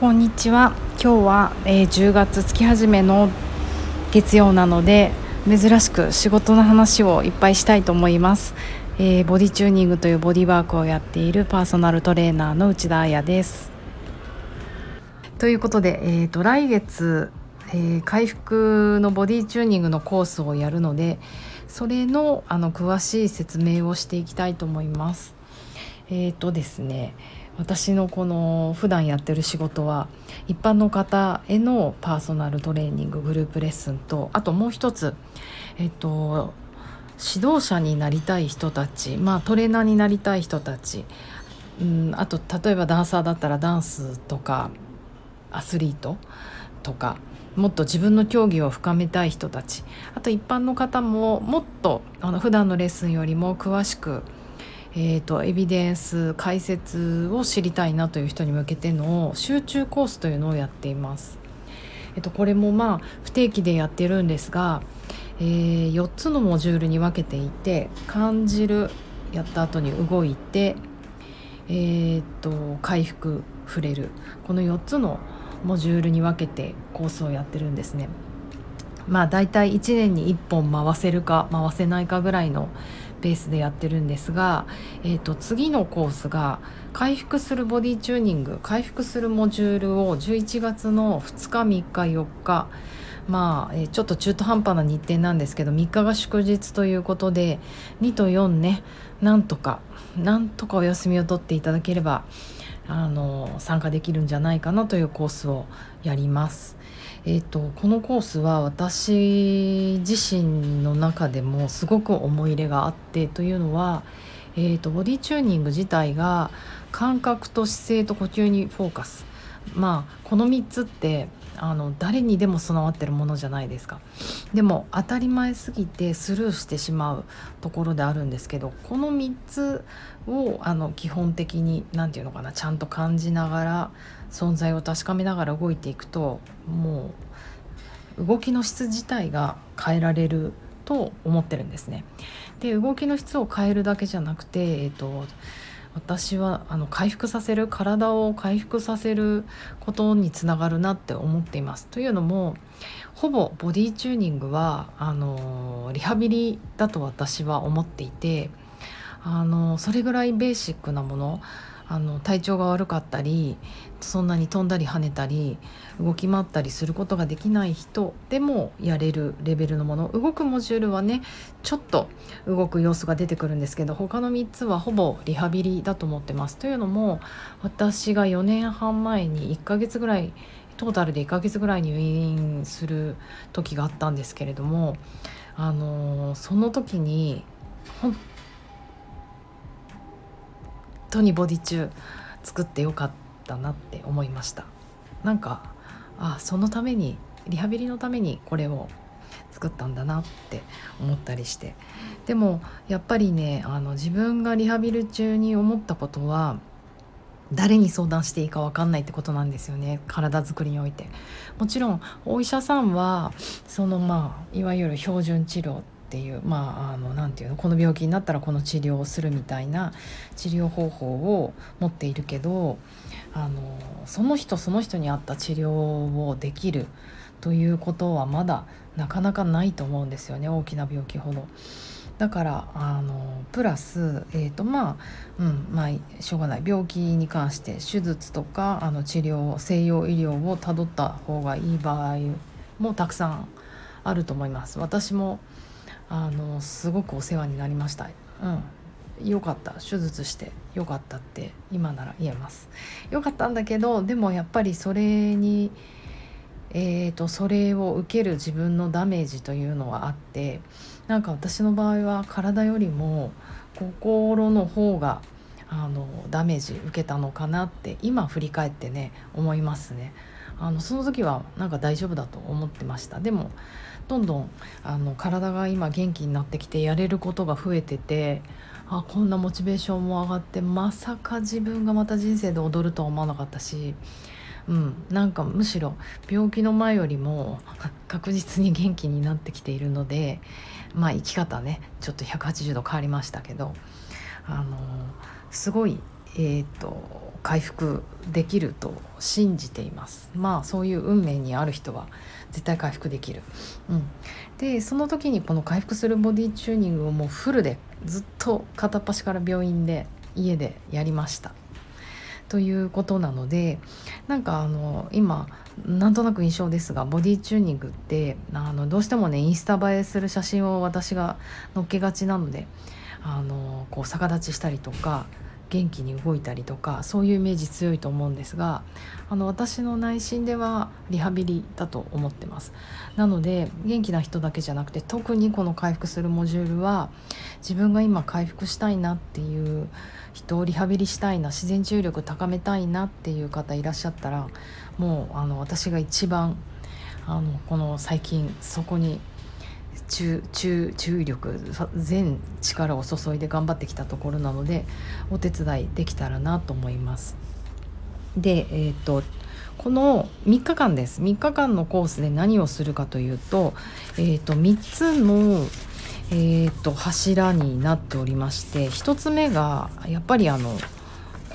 こんにちは。今日は、えー、10月月始めの月曜なので珍しく仕事の話をいっぱいしたいと思います、えー、ボディチューニングというボディワークをやっているパーソナルトレーナーの内田彩です。ということで、えーと、来月、えー、回復のボディチューニングのコースをやるのでそれのあの詳しい説明をしていきたいと思います。えっ、ー、とですね私のこの普段やってる仕事は一般の方へのパーソナルトレーニンググループレッスンとあともう一つえっと指導者になりたい人たちまあトレーナーになりたい人たち、うん、あと例えばダンサーだったらダンスとかアスリートとかもっと自分の競技を深めたい人たちあと一般の方ももっとあの普段のレッスンよりも詳しくえーと、エビデンス解説を知りたいなという人に向けての集中コースというのをやっています。えっと、これもまあ不定期でやってるんですが、えー、4つのモジュールに分けていて感じるやった後に動いて、えーと、と回復触れるこの4つのモジュールに分けてコースをやってるんですね。まあだいたい1年に1本回せるか回せないかぐらいのペースでやってるんですが、えーと、次のコースが回復するボディチューニング回復するモジュールを11月の2日3日4日まあ、えー、ちょっと中途半端な日程なんですけど3日が祝日ということで2と4ねなんとかなんとかお休みを取っていただければあの参加できるんじゃないかなというコースをやります。えーと、このコースは私自身の中でもすごく思い入れがあってというのは、えーとボディチューニング自体が感覚と姿勢と呼吸にフォーカス。まあこの3つってあの誰にでも備わってるものじゃないですかでも当たり前すぎてスルーしてしまうところであるんですけどこの3つをあの基本的に何て言うのかなちゃんと感じながら存在を確かめながら動いていくともう動きの質自体が変えられると思ってるんですね。で動きの質を変えるだけじゃなくて、えーと私はあの回復させる体を回復させることにつながるなって思っています。というのもほぼボディチューニングはあのリハビリだと私は思っていてあのそれぐらいベーシックなものあの体調が悪かったりそんなに飛んだり跳ねたり動き回ったりすることができない人でもやれるレベルのもの動くモジュールはねちょっと動く様子が出てくるんですけど他の3つはほぼリハビリだと思ってます。というのも私が4年半前に1ヶ月ぐらいトータルで1ヶ月ぐらい入院する時があったんですけれどもあのその時に本当にボディ中作ってよかったなって思いました。なんかあそのためにリハビリのためにこれを作ったんだなって思ったりして。でもやっぱりねあの自分がリハビリ中に思ったことは誰に相談していいか分かんないってことなんですよね。体づくりにおいて。もちろんお医者さんはそのまあいわゆる標準治療っていうまああのなていうのこの病気になったらこの治療をするみたいな治療方法を持っているけどあのその人その人に合った治療をできるということはまだなかなかないと思うんですよね大きな病気ほど。だからあのプラス、えーとまあうんまあ、しょうがない病気に関して手術とかあの治療西洋医療をたどった方がいい場合もたくさんあると思います。私もあのすごくお世話になりました。うん。よかった。手術してよかったって今なら言えます。よかったんだけどでもやっぱりそれにえーと、それを受ける自分のダメージというのはあってなんか私の場合は体よりも心の方があのダメージ受けたのかなって今振り返ってね思いますね。あのその時はなんか大丈夫だと思ってました。でもどんどんあの体が今元気になってきてやれることが増えててあこんなモチベーションも上がってまさか自分がまた人生で踊るとは思わなかったし、うん、なんかむしろ病気の前よりも 確実に元気になってきているのでまあ生き方ねちょっと180度変わりましたけどあのすごいえーと、回復できると信じています。まあそういう運命にある人は絶対回復できる、うん、でその時にこの回復するボディチューニングをもうフルでずっと片っ端から病院で家でやりました。ということなのでなんかあの今なんとなく印象ですがボディチューニングってあのどうしてもねインスタ映えする写真を私が載っけがちなのであのこう逆立ちしたりとか元気に動いたりとかそういうイメージ強いと思うんですがあの私の内心ではリハビリだと思ってます。なので元気な人だけじゃなくて特にこの回復するモジュールは自分が今回復したいなっていう人をリハビリしたいな自然治癒力高めたいなっていう方いらっしゃったらもうあの私が一番あのこの最近そこに注注注意力全力を注いで頑張ってきたところなのでお手伝いできたらなと思います。で、えーと、この3日間です3日間のコースで何をするかというと,、えーと、3つの、えーと柱になっておりまして1つ目がやっぱりあの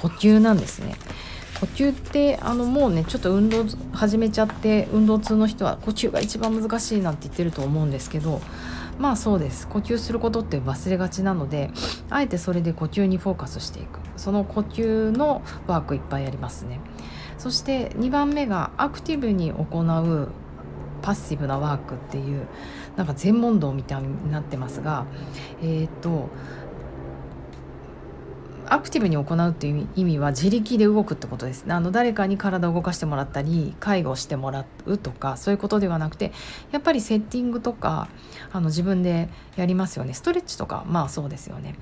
呼吸なんですね。呼吸ってあのもうねちょっと運動始めちゃって運動痛の人は呼吸が一番難しいなんて言ってると思うんですけどまあそうです。呼吸することって忘れがちなのであえてそれで呼吸にフォーカスしていく。その呼吸のワークいっぱいありますね。そして2番目がアクティブに行うパッシブなワークっていうなんか全問答みたいになってますがえっ、ー、とアクティブに行うっていう意味は自力で動くってことですあの誰かに体を動かしてもらったり介護してもらうとかそういうことではなくてやっぱりセッティングとかあの自分でやりますよね。ストレッチとかまあそうですよね。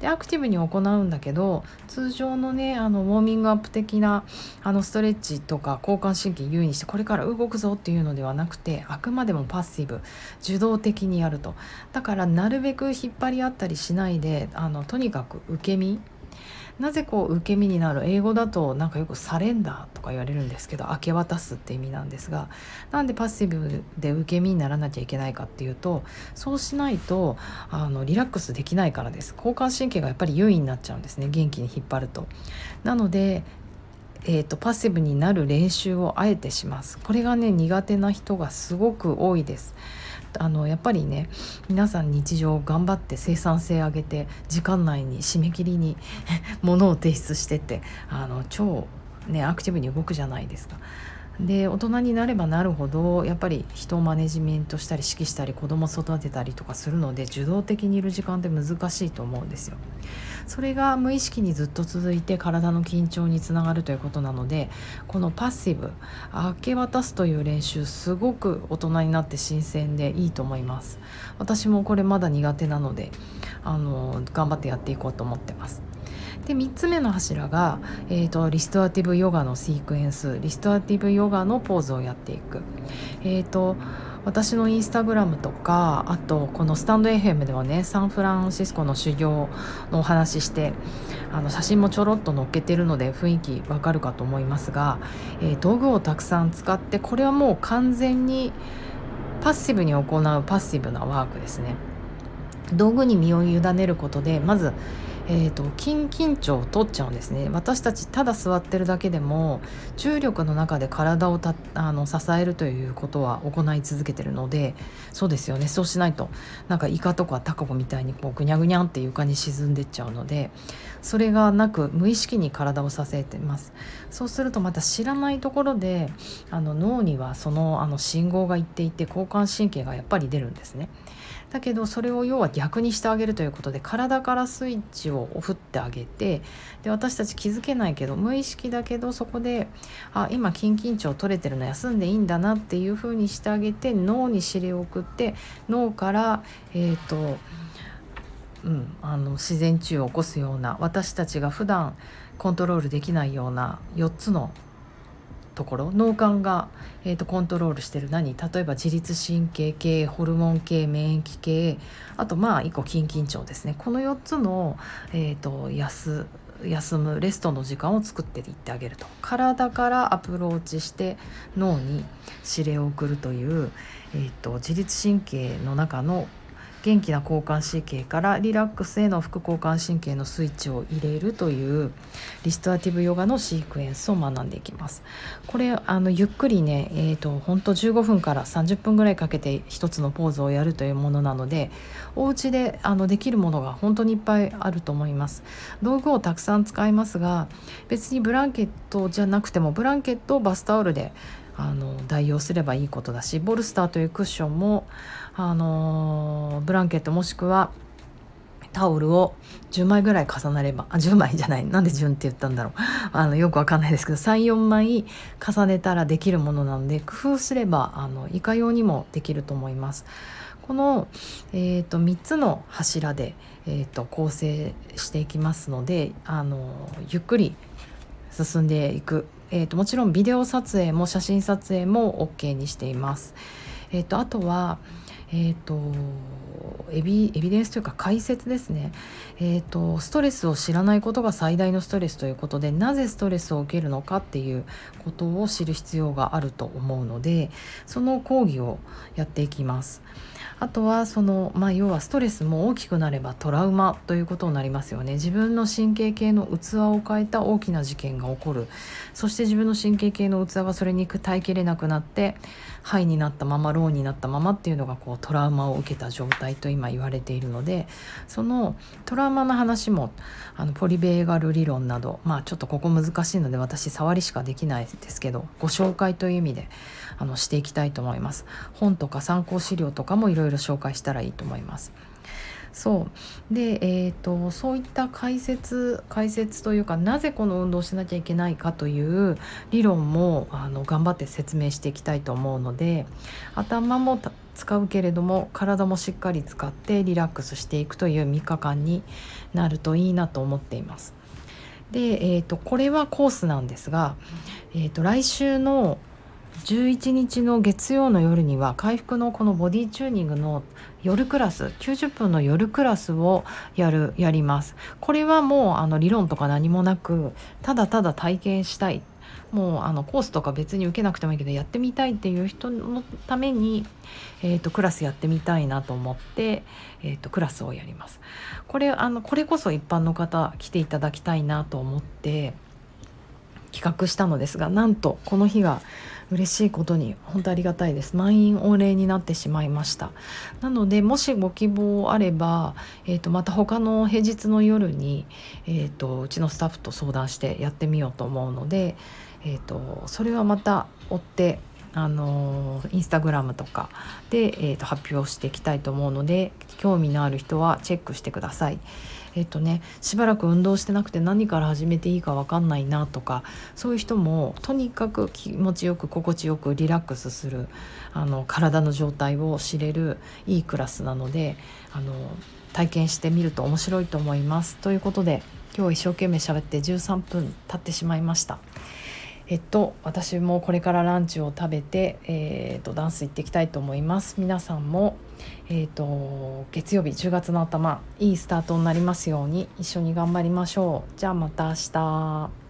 でアクティブに行うんだけど通常のねあのウォーミングアップ的なあのストレッチとか交感神経優位にしてこれから動くぞっていうのではなくてあくまでもパッシブ受動的にやると。だからなるべく引っ張り合ったりしないであのとにかく受け身なぜこう受け身になる英語だとなんかよくサレンダーとか言われるんですけど明け渡すって意味なんですがなんでパッシブで受け身にならなきゃいけないかっていうとそうしないとあのリラックスできないからです。交感神経がやっぱり優位になっちゃうんですね元気に引っ張ると。なのでえーと、パッシブになる練習をあえてします。これがね苦手な人がすごく多いです。あのやっぱりね皆さん日常頑張って生産性上げて時間内に締め切りに ものを提出してってあの超ねアクティブに動くじゃないですか。で大人になればなるほどやっぱり人をマネジメントしたり指揮したり子供育てたりとかするので受動的にいる時間って難しいと思うんですよ。それが無意識にずっと続いて体の緊張につながるということなのでこのパッシブ明け渡すという練習すごく大人になって新鮮でいいと思います私もこれまだ苦手なのであの頑張ってやっていこうと思ってますで3つ目の柱が、えーと、リストアティブヨガのシークエンスリストアティブヨガのポーズをやっていく。えーと私のインスタグラムとかあとこのスタンド FM ではねサンフランシスコの修行のお話ししてあの写真もちょろっと載っけてるので雰囲気わかるかと思いますが、えー、道具をたくさん使ってこれはもう完全にパッシブに行うパッシブなワークですね。道具に身を委ねることでまずえーと、筋緊張を取っちゃうんですね。私たちただ座ってるだけでも重力の中で体をあの支えるということは行い続けてるのでそうですよね。そうしないとなんかイカとかタコみたいにこうぐにゃぐにゃんって床に沈んでっちゃうのでそれがなく無意識に体を支えてます。そうするとまた知らないところであの脳にはそのあの信号がいっていて交感神経がやっぱり出るんですね。だけどそれを要は逆にしてあげるということで体からスイッチを振ってあげてで私たち気づけないけど無意識だけどそこであ今筋緊張取れてるの休んでいいんだなっていうふうにしてあげて脳に指令を送って脳からえっ、ー、とうん、あの自然治癒を起こすような私たちが普段コントロールできないような4つのところ脳幹が、えーと、コントロールしてる。何？例えば自律神経系ホルモン系免疫系あとまあ1個筋緊張ですね。この4つの、えーと、休休むレストの時間を作っていってあげると。体からアプローチして脳に指令を送るという、えー、と自律神経の中の元気な交感神経からリラックスへの副交感神経のスイッチを入れるというリストアティブヨガのシークエンスを学んでいきます。これあのゆっくりねえーと、ほんと15分から30分ぐらいかけて一つのポーズをやるというものなのでお家であのできるものが本当にいっぱいあると思います。道具をたくさん使いますが別にブランケットじゃなくてもブランケットをバスタオルであの代用すればいいことだしボルスターというクッションもあのブランケットもしくはタオルを10枚ぐらい重ねればあ10枚じゃないなんで順って言ったんだろうあのよくわかんないですけど34枚重ねたらできるものなので工夫すればあのいかようにもできると思います。この、えーと、3つの柱で、えーと構成していきますのであのゆっくり進んでいくえーと、もちろんビデオ撮影も写真撮影も OK にしています。えーと、あとは、えーと、エビエビデンスというか解説ですね、えー、とストレスを知らないことが最大のストレスということでなぜストレスを受けるのかっていうことを知る必要があると思うのでその講義をやっていきます。あとはその、まあ、要はストレスも大きくなればトラウマということになりますよね。自分の神経系の器を変えた大きな事件が起こる。そして自分の神経系の器がそれに耐えきれなくなって肺になったままローになったままっていうのがこうトラウマを受けた状態と今言われているのでそのトラウマの話もあのポリベーガル理論などまあちょっとここ難しいので私触りしかできないですけどご紹介という意味であのしていきたいと思います。本とか参考資料とかもいろいろ紹介したらいいと思います。そう。で、えーと、そういった解説解説というかなぜこの運動をしなきゃいけないかという理論もあの頑張って説明していきたいと思うので頭も使うけれども体もしっかり使ってリラックスしていくという3日間になるといいなと思っています。で、えーと、これはコースなんですが、えーと来週の11日の月曜の夜には回復のこのボディチューニングの夜クラス90分の夜クラスをやるやりますこれはもうあの理論とか何もなくただただ体験したいもうあのコースとか別に受けなくてもいいけどやってみたいっていう人のために、えーと、クラスやってみたいなと思って、えーとクラスをやります。これあのこれこそ一般の方来ていただきたいなと思って企画したのですがなんとこの日が嬉しいことに本当ありがたいです。満員御礼になってしまいました。なのでもしご希望あれば、えーと、また他の平日の夜に、えーと、うちのスタッフと相談してやってみようと思うので、えーと、それはまた追ってあのインスタグラムとかで、えー、と発表していきたいと思うので興味のある人はチェックしてください。えっとねしばらく運動してなくて何から始めていいか分かんないなとかそういう人もとにかく気持ちよく心地よくリラックスするあの体の状態を知れるいいクラスなのであの体験してみると面白いと思います。ということで今日一生懸命喋って13分経ってしまいました。えっと私もこれからランチを食べて、えー、っとダンス行っていきたいと思います。皆さんも、えー、と月曜日10月の頭いいスタートになりますように一緒に頑張りましょう。じゃあまた明日。